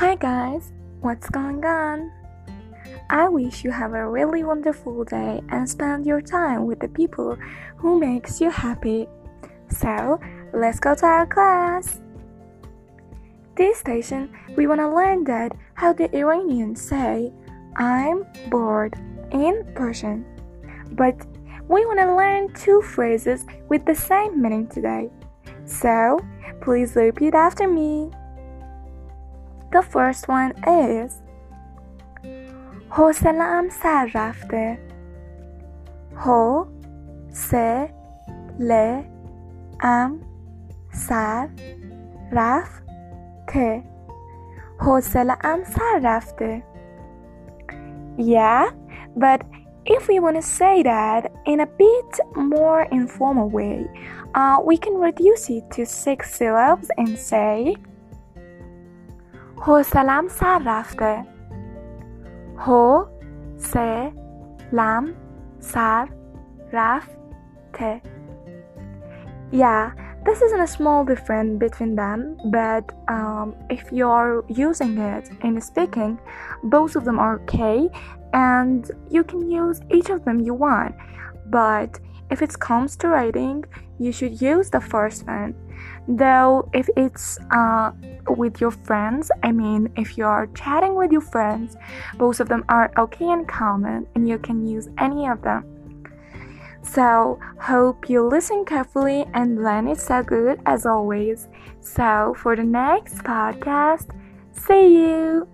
Hi guys, what's going on? I wish you have a really wonderful day and spend your time with the people who makes you happy. So, let's go to our class. This station, we want to learn that how the Iranians say I'm bored in Persian. But we want to learn two phrases with the same meaning today. So, please repeat after me. The first one is حوصله‌ام سر رفته هو سه ل ام سر رفته حوصله‌ام سر رفته Yeah, but if we want to say that in a bit more informal way, uh, we can reduce it to six syllables and say حوصلم سر رفته هو سه لم سر رفته Yeah, this isn't a small difference between them, but um, if you're using it in speaking, both of them are okay, and you can use each of them you want. But if it comes to writing, you should use the first one. Though, if it's uh, with your friends, I mean, if you are chatting with your friends, both of them are okay and common, and you can use any of them. So, hope you listen carefully and learn it so good as always. So, for the next podcast, see you!